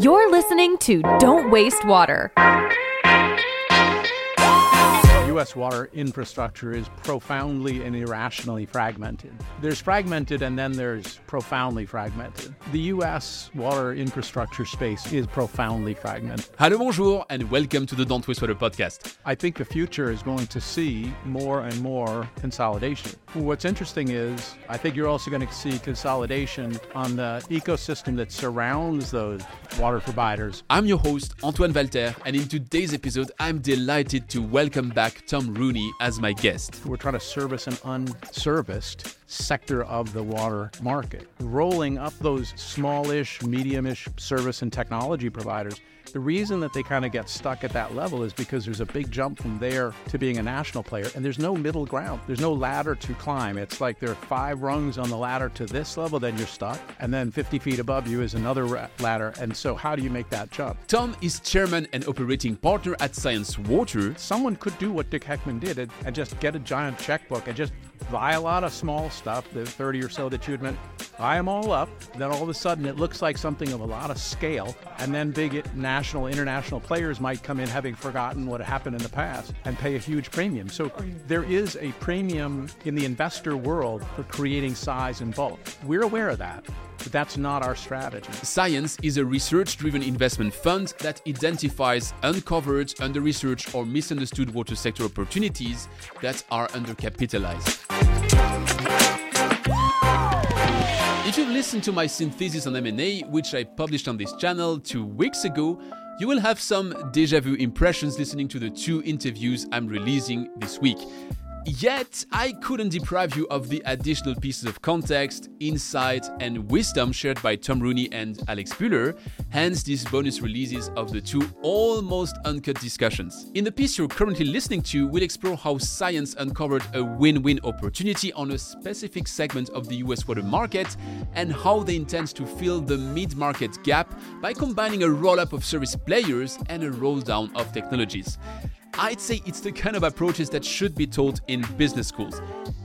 You're listening to Don't Waste Water. U.S. water infrastructure is profoundly and irrationally fragmented. There's fragmented and then there's profoundly fragmented. The U.S. water infrastructure space is profoundly fragmented. Hello, bonjour, and welcome to the Don't Waste Water podcast. I think the future is going to see more and more consolidation. What's interesting is I think you're also going to see consolidation on the ecosystem that surrounds those water providers. I'm your host, Antoine Walter, and in today's episode, I'm delighted to welcome back Tom Rooney as my guest. We're trying to service an unserviced sector of the water market, rolling up those smallish, mediumish service and technology providers the reason that they kind of get stuck at that level is because there's a big jump from there to being a national player, and there's no middle ground. There's no ladder to climb. It's like there are five rungs on the ladder to this level, then you're stuck, and then 50 feet above you is another ladder. And so, how do you make that jump? Tom is chairman and operating partner at Sciens Water. Someone could do what Dick Heckmann did and, and just get a giant checkbook and just buy a lot of small stuff, the 30 or so that you admit, buy them all up. Then all of a sudden it looks like something of a lot of scale. And then big national, international players might come in having forgotten what happened in the past and pay a huge premium. So there is a premium in the investor world for creating size and bulk. We're aware of that. But that's not our strategy. Sciens is a research driven investment fund that identifies uncovered, under researched, or misunderstood water sector opportunities that are undercapitalized. If you've listened to my synthesis on M&A, which I published on this channel two weeks ago, you will have some deja vu impressions listening to the two interviews I'm releasing this week. Yet, I couldn't deprive you of the additional pieces of context, insight, and wisdom shared by Tom Rooney and Alex Buehler, hence these bonus releases of the two almost uncut discussions. In the piece you're currently listening to, we'll explore how Sciens uncovered a win win opportunity on a specific segment of the US water market and how they intend to fill the mid market gap by combining a roll up of service players and a roll down of technologies. I'd say it's the kind of approaches that should be taught in business schools.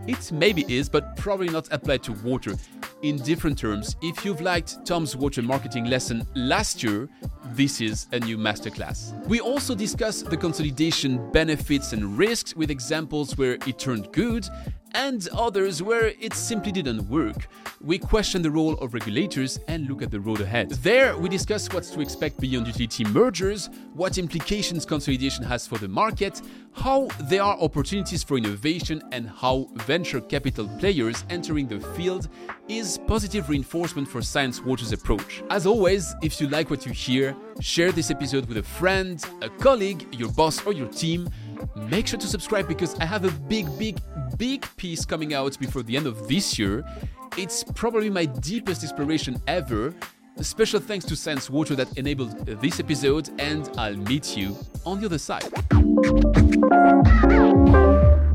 It maybe is, but probably not applied to water. In different terms, if you've liked Tom's water marketing lesson last year, this is a new masterclass. We also discuss the consolidation benefits and risks with examples where it turned good and others where it simply didn't work. We question the role of regulators and look at the road ahead. There, we discuss what's to expect beyond utility mergers, what implications consolidation has for the market, how there are opportunities for innovation, and how venture capital players entering the field is positive reinforcement for Sciens Water's approach. As always, if you like what you hear, share this episode with a friend, a colleague, your boss, or your team. Make sure to subscribe because I have a big, big, big piece coming out before the end of this year. It's probably my deepest exploration ever. Special thanks to Sciens Water that enabled this episode, and I'll meet you on the other side.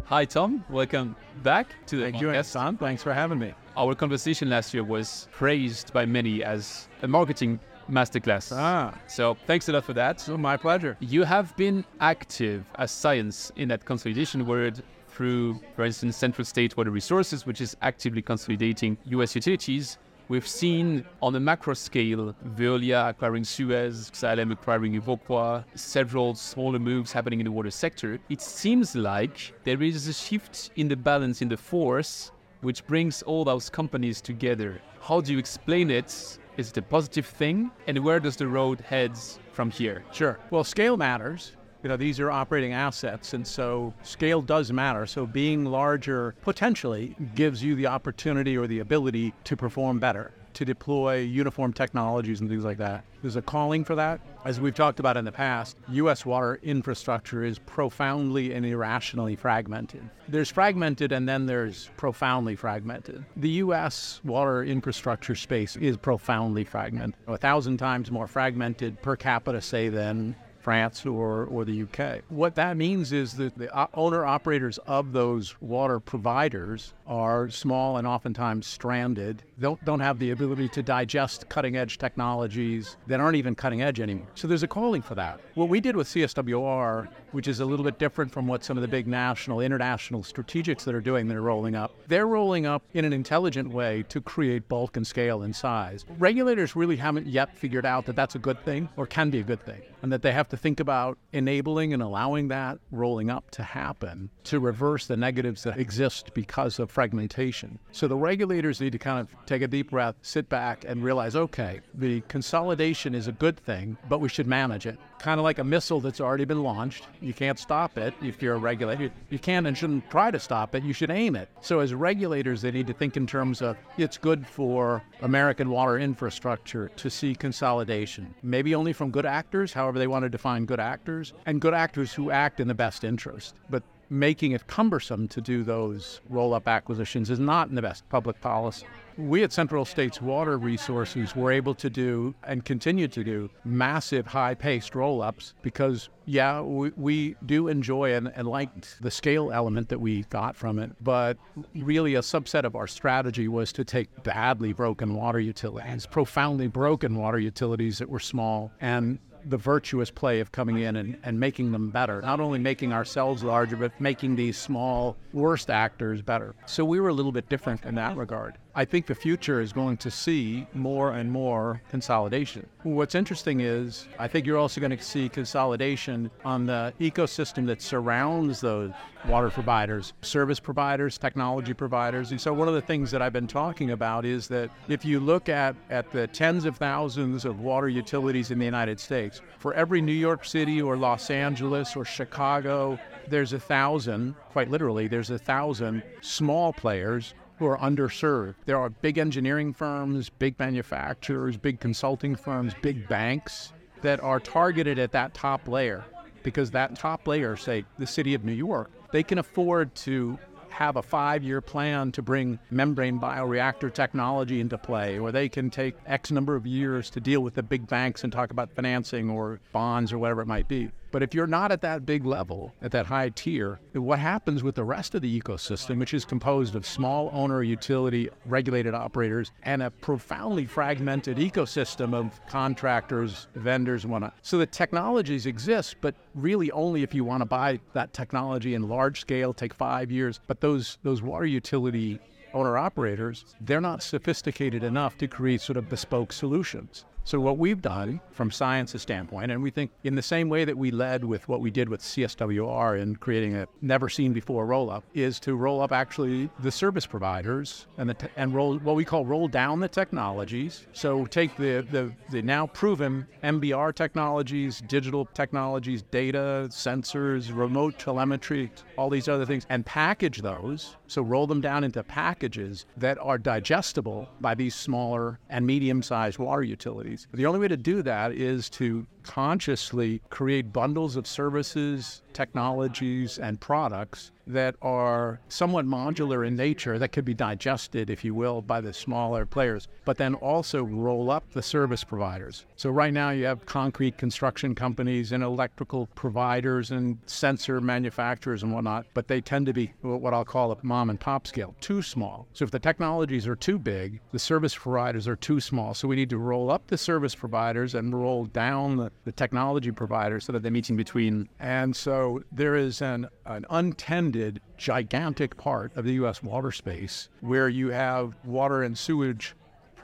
Hi, Tom. Welcome back to the Thank podcast. you, Tom. Thanks for having me. Our conversation last year was praised by many as a marketing masterclass. Ah. So thanks a lot for that. So my pleasure. You have been active as Sciens in that consolidation world through, for instance, Central State Water Resources, which is actively consolidating US utilities. We've seen on a macro scale Veolia acquiring Suez, Xylem acquiring Evoqua, several smaller moves happening in the water sector. It seems like there is a shift in the balance in the force which brings all those companies together. How do you explain it? Is it a positive thing? And where does the road heads from here? Sure. Well, scale matters. You know, these are operating assets, and so scale does matter. So being larger potentially gives you the opportunity or the ability to perform better, to deploy uniform technologies and things like that. There's a calling for that. As we've talked about in the past, U.S. water infrastructure is profoundly and irrationally fragmented. There's fragmented and then there's profoundly fragmented. The U.S. water infrastructure space is profoundly fragmented, a thousand times more fragmented per capita, say, than France or, or the UK. What that means is that the owner operators of those water providers are small and oftentimes stranded, don't, don't have the ability to digest cutting edge technologies that aren't even cutting edge anymore. So there's a calling for that. What we did with CSWR, which is a little bit different from what some of the big national, international strategics that are doing that are rolling up, they're rolling up in an intelligent way to create bulk and scale and size. Regulators really haven't yet figured out that that's a good thing or can be a good thing, and that they have to think about enabling and allowing that rolling up to happen to reverse the negatives that exist because of fragmentation. So the regulators need to kind of take a deep breath, sit back, and realize okay, the consolidation is a good thing, but we should manage it. Kind of like a missile that's already been launched. You can't stop it if you're a regulator. You can and shouldn't try to stop it. You should aim it. So as regulators, they need to think in terms of it's good for American water infrastructure to see consolidation. Maybe only from good actors, however they want to define good actors, and good actors who act in the best interest. But making it cumbersome to do those roll up acquisitions is not in the best public policy. We at Central States Water Resources were able to do and continue to do massive high paced roll ups because, yeah, we, we do enjoy and, and like the scale element that we got from it. But really, a subset of our strategy was to take badly broken water utilities, profoundly broken water utilities that were small, and the virtuous play of coming in and, and making them better. Not only making ourselves larger, but making these small, worst actors better. So we were a little bit different in that regard. I think the future is going to see more and more consolidation. What's interesting is I think you're also going to see consolidation on the ecosystem that surrounds those water providers, service providers, technology providers. And so one of the things that I've been talking about is that if you look at, at the tens of thousands of water utilities in the United States, for every New York City or Los Angeles or Chicago, there's a thousand, quite literally, there's a thousand small players who are underserved. There are big engineering firms, big manufacturers, big consulting firms, big banks that are targeted at that top layer because that top layer, say the city of New York, they can afford to have a five year plan to bring membrane bioreactor technology into play, or they can take X number of years to deal with the big banks and talk about financing or bonds or whatever it might be. But if you're not at that big level, at that high tier, what happens with the rest of the ecosystem, which is composed of small owner utility regulated operators and a profoundly fragmented ecosystem of contractors, vendors, and whatnot? So the technologies exist, but really only if you want to buy that technology in large scale, take five years. But those those water utility owner operators, they're not sophisticated enough to create sort of bespoke solutions. So, what we've done from Sciens's standpoint, and we think in the same way that we led with what we did with CSWR in creating a never seen before roll up, is to roll up actually the service providers and, the te- and roll what we call roll down the technologies. So, take the, the, the now proven MBR technologies, digital technologies, data, sensors, remote telemetry, all these other things, and package those. So, roll them down into packages that are digestible by these smaller and medium sized water utilities. The only way to do that is to consciously create bundles of services, technologies, and products that are somewhat modular in nature that could be digested, if you will, by the smaller players, but then also roll up the service providers. So, right now, you have concrete construction companies and electrical providers and sensor manufacturers and whatnot, but they tend to be what I'll call a mom and pop scale, too small. So, if the technologies are too big, the service providers are too small. So, we need to roll up the service providers and roll down the, the technology providers so that they meet in between. And so, there is an, an untended gigantic part of the U.S. water space where you have water and sewage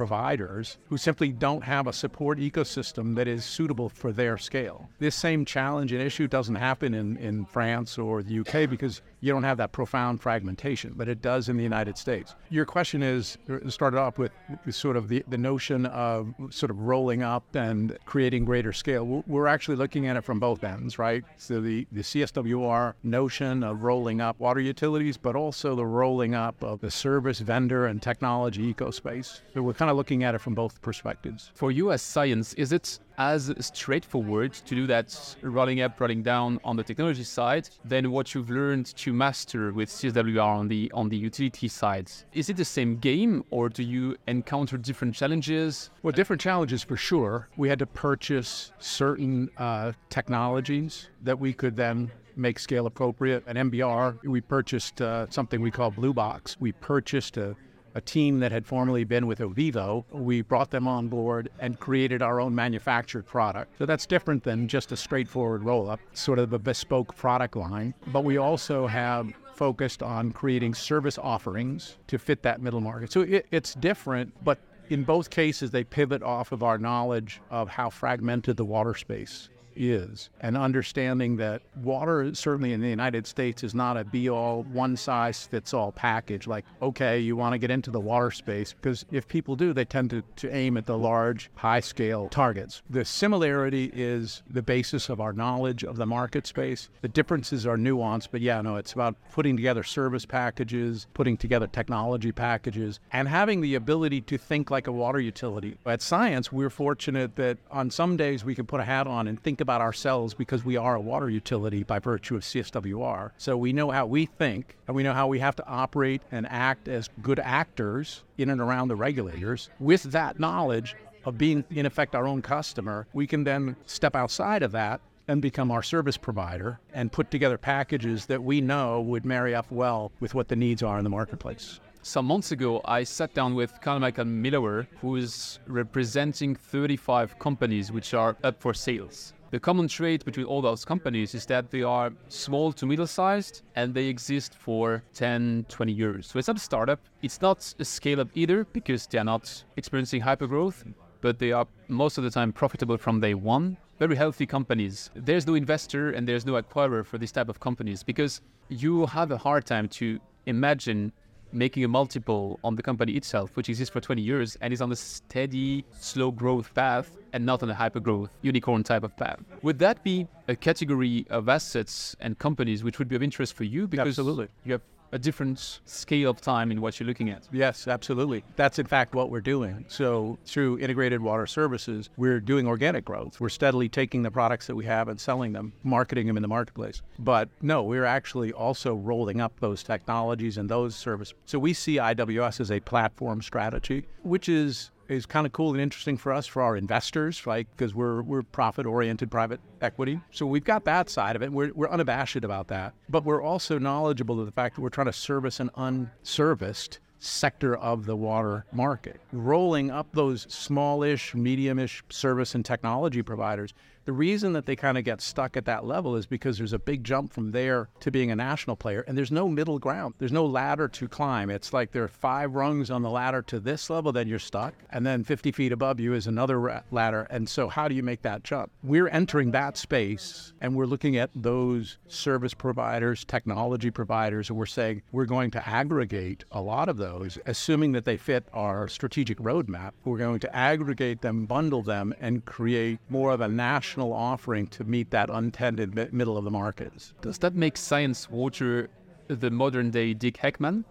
providers who simply don't have a support ecosystem that is suitable for their scale. This same challenge and issue doesn't happen in, in France or the UK because you don't have that profound fragmentation, but it does in the United States. Your question is uh, started off with sort of the, the notion of sort of rolling up and creating greater scale. We're actually looking at it from both ends, right? So the, the CSWR notion of rolling up water utilities, but also the rolling up of the service vendor and technology ecospace. So we're kind of looking at it from both perspectives. For you as Sciens, is it as straightforward to do that rolling up, rolling down on the technology side than what you've learned to master with CSWR on the on the utility side. Is it the same game or do you encounter different challenges? Well, different challenges for sure. We had to purchase certain uh, technologies that we could then make scale appropriate. At MBR, we purchased uh, something we call Blue Box. We purchased a a team that had formerly been with Ovivo. We brought them on board and created our own manufactured product. So that's different than just a straightforward roll up, sort of a bespoke product line. But we also have focused on creating service offerings to fit that middle market. So it, it's different, but in both cases, they pivot off of our knowledge of how fragmented the water space is and understanding that water, certainly in the United States, is not a be all, one size fits all package. Like, okay, you want to get into the water space because if people do, they tend to, to aim at the large, high scale targets. The similarity is the basis of our knowledge of the market space. The differences are nuanced, but yeah, no, it's about putting together service packages, putting together technology packages, and having the ability to think like a water utility. At Sciens, we're fortunate that on some days we can put a hat on and think about ourselves because we are a water utility by virtue of CSWR. So we know how we think and we know how we have to operate and act as good actors in and around the regulators. With that knowledge of being, in effect, our own customer, we can then step outside of that and become our service provider and put together packages that we know would marry up well with what the needs are in the marketplace. Some months ago, I sat down with Carl Michael Miller, who is representing 35 companies which are up for sales. The common trait between all those companies is that they are small to middle sized and they exist for 10, 20 years. So it's not a startup. It's not a scale up either because they are not experiencing hypergrowth, but they are most of the time profitable from day one. Very healthy companies. There's no investor and there's no acquirer for this type of companies because you have a hard time to imagine making a multiple on the company itself, which exists for 20 years and is on a steady, slow growth path and not on a hyper growth unicorn type of path. Would that be a category of assets and companies which would be of interest for you? Because Absolutely. you have a different scale of time in what you're looking at. Yes, absolutely. That's in fact what we're doing. So through integrated water services, we're doing organic growth. We're steadily taking the products that we have and selling them, marketing them in the marketplace. But no, we're actually also rolling up those technologies and those services. So we see IWS as a platform strategy, which is is kind of cool and interesting for us for our investors, right? Because we're we're profit oriented private equity, so we've got that side of it. We're we're unabashed about that, but we're also knowledgeable of the fact that we're trying to service an unserviced sector of the water market. Rolling up those smallish, mediumish service and technology providers the reason that they kind of get stuck at that level is because there's a big jump from there to being a national player, and there's no middle ground. There's no ladder to climb. It's like there are five rungs on the ladder to this level, then you're stuck, and then 50 feet above you is another ladder. And so, how do you make that jump? We're entering that space, and we're looking at those service providers, technology providers, and we're saying we're going to aggregate a lot of those, assuming that they fit our strategic roadmap. We're going to aggregate them, bundle them, and create more of a national national offering to meet that untended mi- middle of the market. Does that make Sciens water the modern day Dick Heckmann?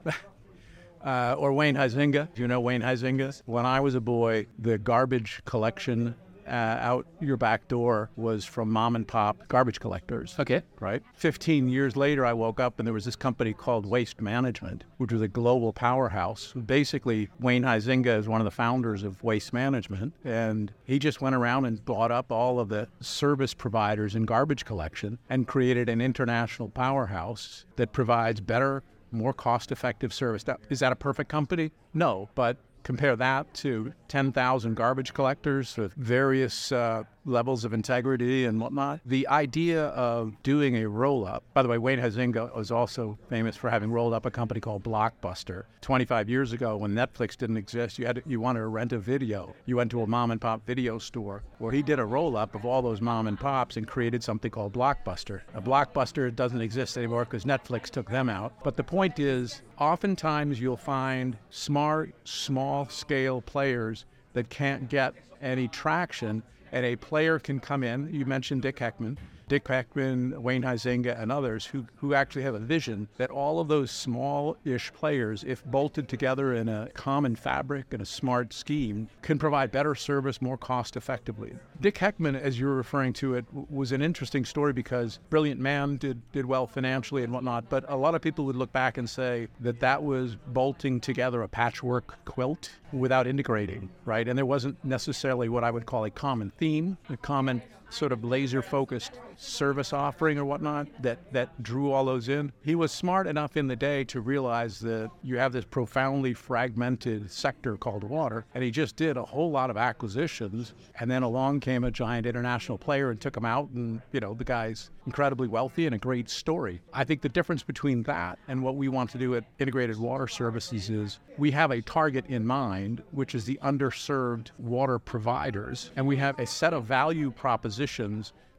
uh, or Wayne Huizenga. Do you know Wayne Huizenga? When I was a boy, the garbage collection uh, out your back door was from mom and pop garbage collectors. Okay. Right? 15 years later, I woke up and there was this company called Waste Management, which was a global powerhouse. Basically, Wayne Huizenga is one of the founders of Waste Management, and he just went around and bought up all of the service providers in garbage collection and created an international powerhouse that provides better more cost effective service. Now, is that a perfect company? No, but compare that to 10,000 garbage collectors with various uh, levels of integrity and whatnot. The idea of doing a roll up, by the way, Wayne Huizenga was also famous for having rolled up a company called Blockbuster. 25 years ago, when Netflix didn't exist, you had to, you wanted to rent a video. You went to a mom and pop video store. where he did a roll up of all those mom and pops and created something called Blockbuster. A Blockbuster doesn't exist anymore because Netflix took them out. But the point is, oftentimes you'll find smart, small scale players that can't get any traction and a player can come in. You mentioned Dick Heckmann. Dick Heckmann, Wayne Huizenga, and others who, who actually have a vision that all of those small-ish players, if bolted together in a common fabric and a smart scheme, can provide better service more cost effectively. Dick Heckmann, as you were referring to it, was an interesting story because brilliant man, did, did well financially and whatnot, but a lot of people would look back and say that that was bolting together a patchwork quilt without integrating, right? And there wasn't necessarily what I would call a common theme, a common sort of laser focused service offering or whatnot that, that drew all those in. He was smart enough in the day to realize that you have this profoundly fragmented sector called water, and he just did a whole lot of acquisitions. And then along came a giant international player and took him out, and you know the guy's incredibly wealthy and a great story. I think the difference between that and what we want to do at Integrated Water Services is we have a target in mind, which is the underserved water providers, and we have a set of value propositions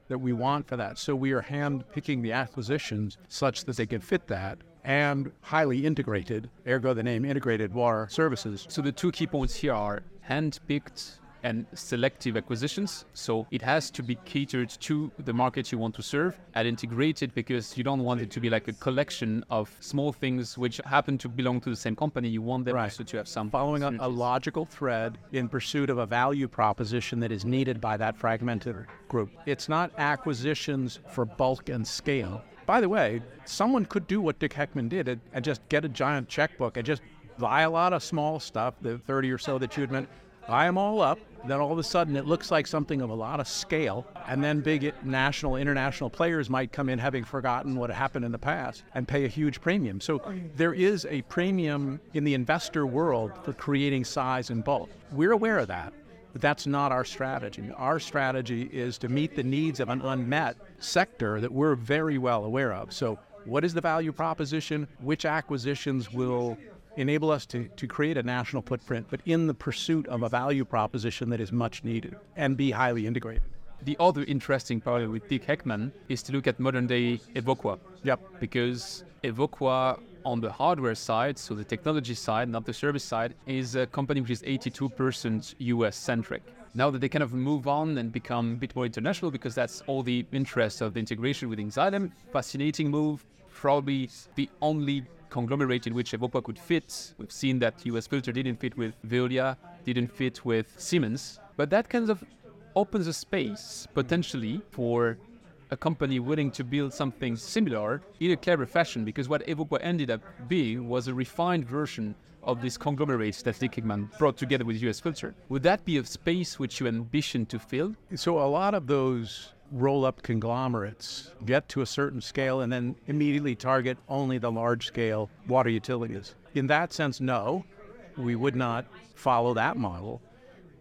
that we want for that. So we are hand picking the acquisitions such that they can fit that and highly integrated, ergo the name integrated water services. So the two key points here are hand picked and selective acquisitions. So it has to be catered to the market you want to serve and integrated because you don't want it to be like a collection of small things which happen to belong to the same company. You want them Right. also to have some Following a, a logical thread in pursuit of a value proposition that is needed by that fragmented group. It's not acquisitions for bulk and scale. By the way, someone could do what Dick Heckmann did and, just get a giant checkbook and just buy a lot of small stuff, the 30 or so that you had meant, buy them all up. Then all of a sudden it looks like something of a lot of scale. And then big national, international players might come in having forgotten what happened in the past and pay a huge premium. So there is a premium in the investor world for creating size and bulk. We're aware of that. But that's not our strategy. Our strategy is to meet the needs of an unmet sector that we're very well aware of. So, what is the value proposition? Which acquisitions will enable us to, to create a national footprint, but in the pursuit of a value proposition that is much needed and be highly integrated? The other interesting part with Dick Heckmann is to look at modern day Evoqua. Yep. Because Evoqua on the hardware side, so the technology side, not the service side, is a company which is 82% US centric. Now that they kind of move on and become a bit more international because that's all the interest of the integration with Xylem, fascinating move, probably the only conglomerate in which Evoqua could fit. We've seen that US filter didn't fit with Veolia, didn't fit with Siemens, but that kind of opens a space potentially for a company willing to build something similar in a clever fashion because what Evoqua ended up being was a refined version of this conglomerate that Dick Heckmann brought together with US Filter. Would that be a space which you ambition to fill? So, a lot of those roll up conglomerates get to a certain scale and then immediately target only the large scale water utilities. In that sense, no, we would not follow that model.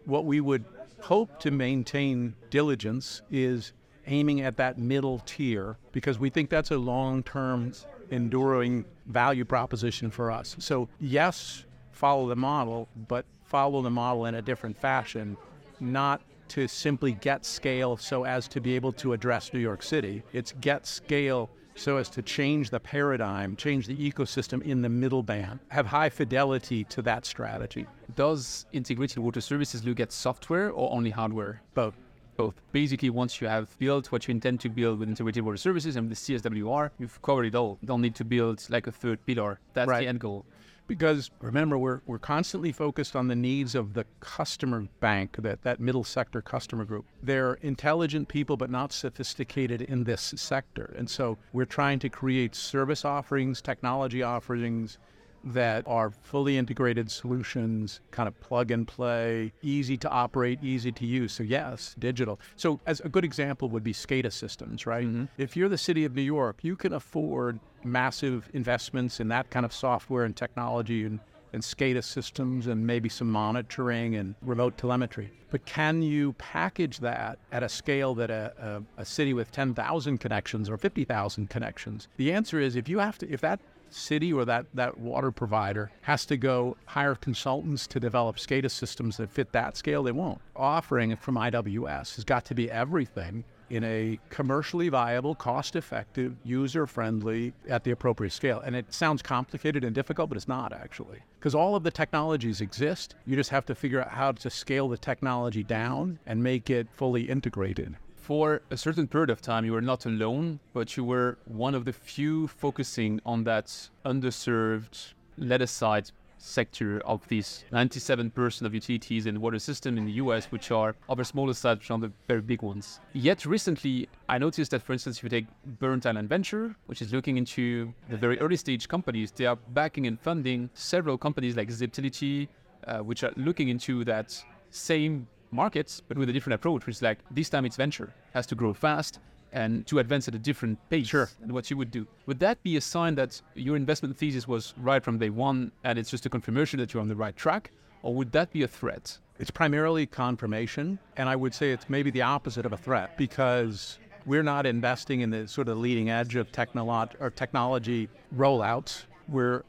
What we would hope to maintain diligence is aiming at that middle tier because we think that's a long term enduring value proposition for us. So, yes, follow the model, but follow the model in a different fashion, not to simply get scale so as to be able to address New York City. It's get scale so as to change the paradigm, change the ecosystem in the middle band, have high fidelity to that strategy. Does integrated water services look at software or only hardware? Both. Both. Basically, once you have built what you intend to build with integrated water services and with the CSWR, you've covered it all. You don't need to build like a third pillar. That's Right. the end goal. Because remember, we're, we're constantly focused on the needs of the customer bank, that, that middle sector customer group. They're intelligent people, but not sophisticated in this sector. And so we're trying to create service offerings, technology offerings that are fully integrated solutions, kind of plug and play, easy to operate, easy to use. So, yes, digital. So, as a good example would be SCADA systems, right? Mm-hmm. If you're the city of New York, you can afford massive investments in that kind of software and technology and, and SCADA systems and maybe some monitoring and remote telemetry. But can you package that at a scale that a, a, a city with 10,000 connections or 50,000 connections? The answer is if you have to, if that city or that, that water provider has to go hire consultants to develop SCADA systems that fit that scale, they won't. Offering from IWS has got to be everything in a commercially viable, cost effective, user friendly, at the appropriate scale. And it sounds complicated and difficult, but it's not actually. Because all of the technologies exist. You just have to figure out how to scale the technology down and make it fully integrated. For a certain period of time, you were not alone, but you were one of the few focusing on that underserved, let aside sector of these 97% of utilities and water system in the US, which are of a smaller size, are the very big ones. Yet recently, I noticed that, for instance, if you take Burnt Island Venture, which is looking into the very early stage companies, they are backing and funding several companies like Ziptility, uh, which are looking into that same markets, but with a different approach, which is like this time it's venture, has to grow fast, and to advance at a different pace Sure. than what you would do. Would that be a sign that your investment thesis was right from day one and it's just a confirmation that you're on the right track? Or would that be a threat? It's primarily confirmation, and I would say it's maybe the opposite of a threat because we're not investing in the sort of leading edge of technolo- or technology rollouts. We're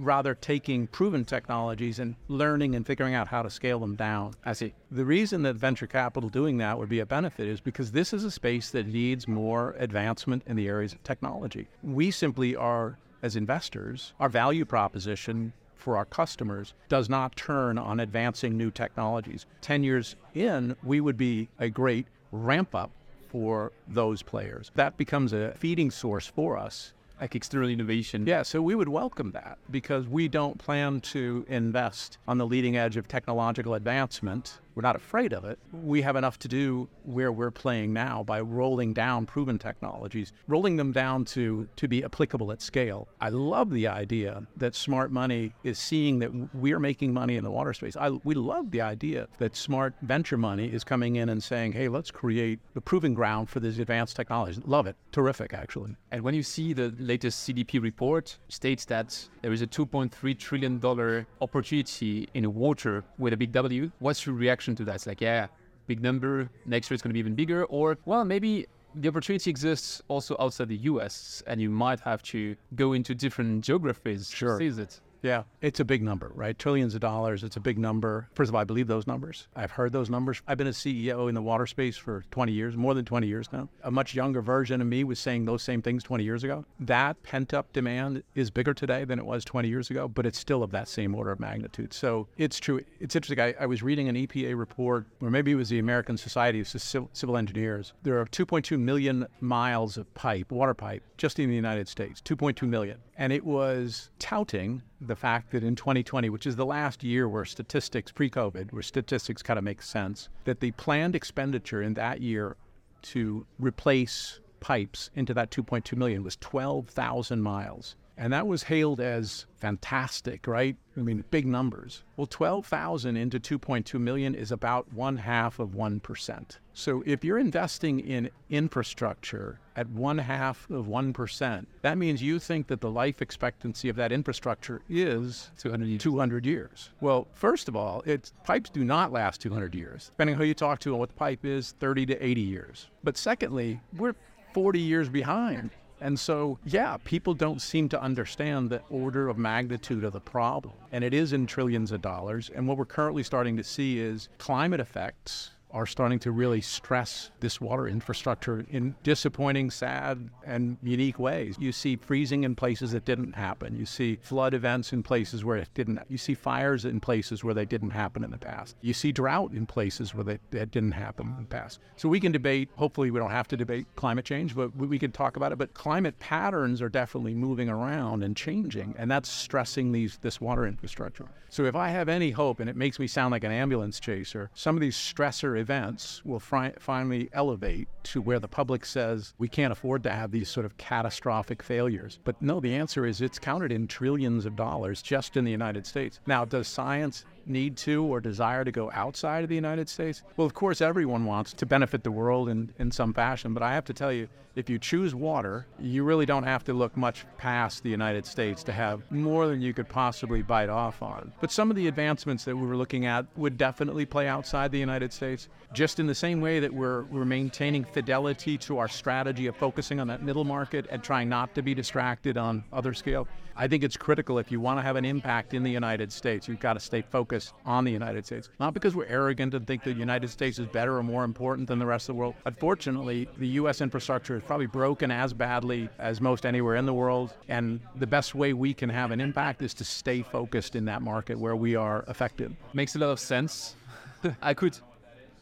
rather taking proven technologies and learning and figuring out how to scale them down. I see. The reason that venture capital doing that would be a benefit is because this is a space that needs more advancement in the areas of technology. We simply are, as investors, our value proposition for our customers does not turn on advancing new technologies. 10 years in, we would be a great ramp up for those players. That becomes a feeding source for us Like external innovation. yeah, so we would welcome that because we don't plan to invest on the leading edge of technological advancement. We're not afraid of it. We have enough to do where we're playing now by rolling down proven technologies, rolling them down to, to be applicable at scale. I love the idea that smart money is seeing that we're making money in the water space. I, we love the idea that smart venture money is coming in and saying, hey, let's create the proving ground for these advanced technologies. Love it. Terrific, actually. And when you see the latest CDP report states that there is a 2.3 trillion dollar opportunity in water with a big W, what's your reaction to that? It's like, yeah, big number. Next year it's going to be even bigger, or well, maybe the opportunity exists also outside the US, and you might have to go into different geographies. Sure. To seize it. Yeah, it's a big number, right? Trillions of dollars. It's a big number. First of all, I believe those numbers. I've heard those numbers. I've been a CEO in the water space for 20 years, more than 20 years now. A much younger version of me was saying those same things 20 years ago. That pent up demand is bigger today than it was 20 years ago, but it's still of that same order of magnitude. So it's true. It's interesting. I, I was reading an EPA report, or maybe it was the American Society of Civil, Civil Engineers. There are 2.2 million miles of pipe, water pipe, just in the United States. 2.2 million. And it was touting the fact that in 2020, which is the last year where statistics pre COVID, where statistics kind of make sense, that the planned expenditure in that year to replace pipes into that 2.2 million was 12,000 miles. And that was hailed as fantastic, right? I mean, big numbers. Well, 12,000 into 2.2 million is about one half of 1%. So if you're investing in infrastructure at one half of 1%, that means you think that the life expectancy of that infrastructure is 200 years. 200 years. Well, first of all, it's pipes do not last 200 years. Depending on who you talk to and what the pipe is, 30 to 80 years. But secondly, we're 40 years behind. And so, yeah, people don't seem to understand the order of magnitude of the problem. And it is in trillions of dollars. And what we're currently starting to see is climate effects are starting to really stress this water infrastructure in disappointing, sad, and unique ways. You see freezing in places that didn't happen. You see flood events in places where it didn't. You see fires in places where they didn't happen in the past. You see drought in places where they, that didn't happen in the past. So we can debate, hopefully, we don't have to debate climate change, but we, we can talk about it. But climate patterns are definitely moving around and changing, and that's stressing these this water infrastructure. So if I have any hope, and it makes me sound like an ambulance chaser, some of these stressor events will fi- finally elevate to where the public says we can't afford to have these sort of catastrophic failures. But no, the answer is it's counted in trillions of dollars just in the United States. Now, does Sciens need to or desire to go outside of the United States? Well, of course, everyone wants to benefit the world in, in some fashion, but I have to tell you, if you choose water, you really don't have to look much past the United States to have more than you could possibly bite off on. But some of the advancements that we were looking at would definitely play outside the United States, just in the same way that we're, we're maintaining fidelity to our strategy of focusing on that middle market and trying not to be distracted on other scale. I think it's critical if you want to have an impact in the United States, you've got to stay focused on the United States. Not because we're arrogant and think the United States is better or more important than the rest of the world. Unfortunately, the U.S. infrastructure is probably broken as badly as most anywhere in the world. And the best way we can have an impact is to stay focused in that market where we are effective. Makes a lot of sense. I could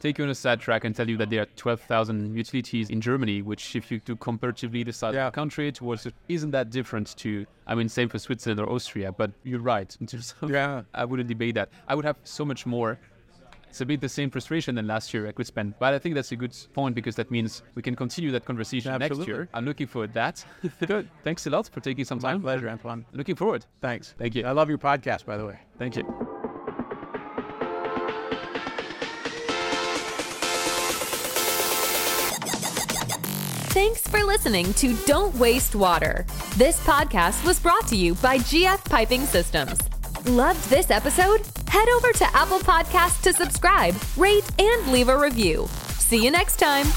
take you on a sad track and tell you that there are 12,000 utilities in Germany, which, if you do comparatively the size Yeah. of the country towards it, isn't that different to, I mean, same for Switzerland or Austria, but you're right. In terms of, Yeah. I wouldn't debate that. I would have so much more. It's a bit the same frustration than last year I could spend. But I think that's a good point because that means we can continue that conversation next Absolutely. year. I'm looking forward to that. Good. Thanks a lot for taking some My time. pleasure, Antoine. Looking forward. Thanks. Thank you. I love your podcast, by the way. Thank you. Thanks for listening to Don't Waste Water. This podcast was brought to you by GF Piping Systems. Loved this episode? Head over to Apple Podcasts to subscribe, rate, and leave a review. See you next time.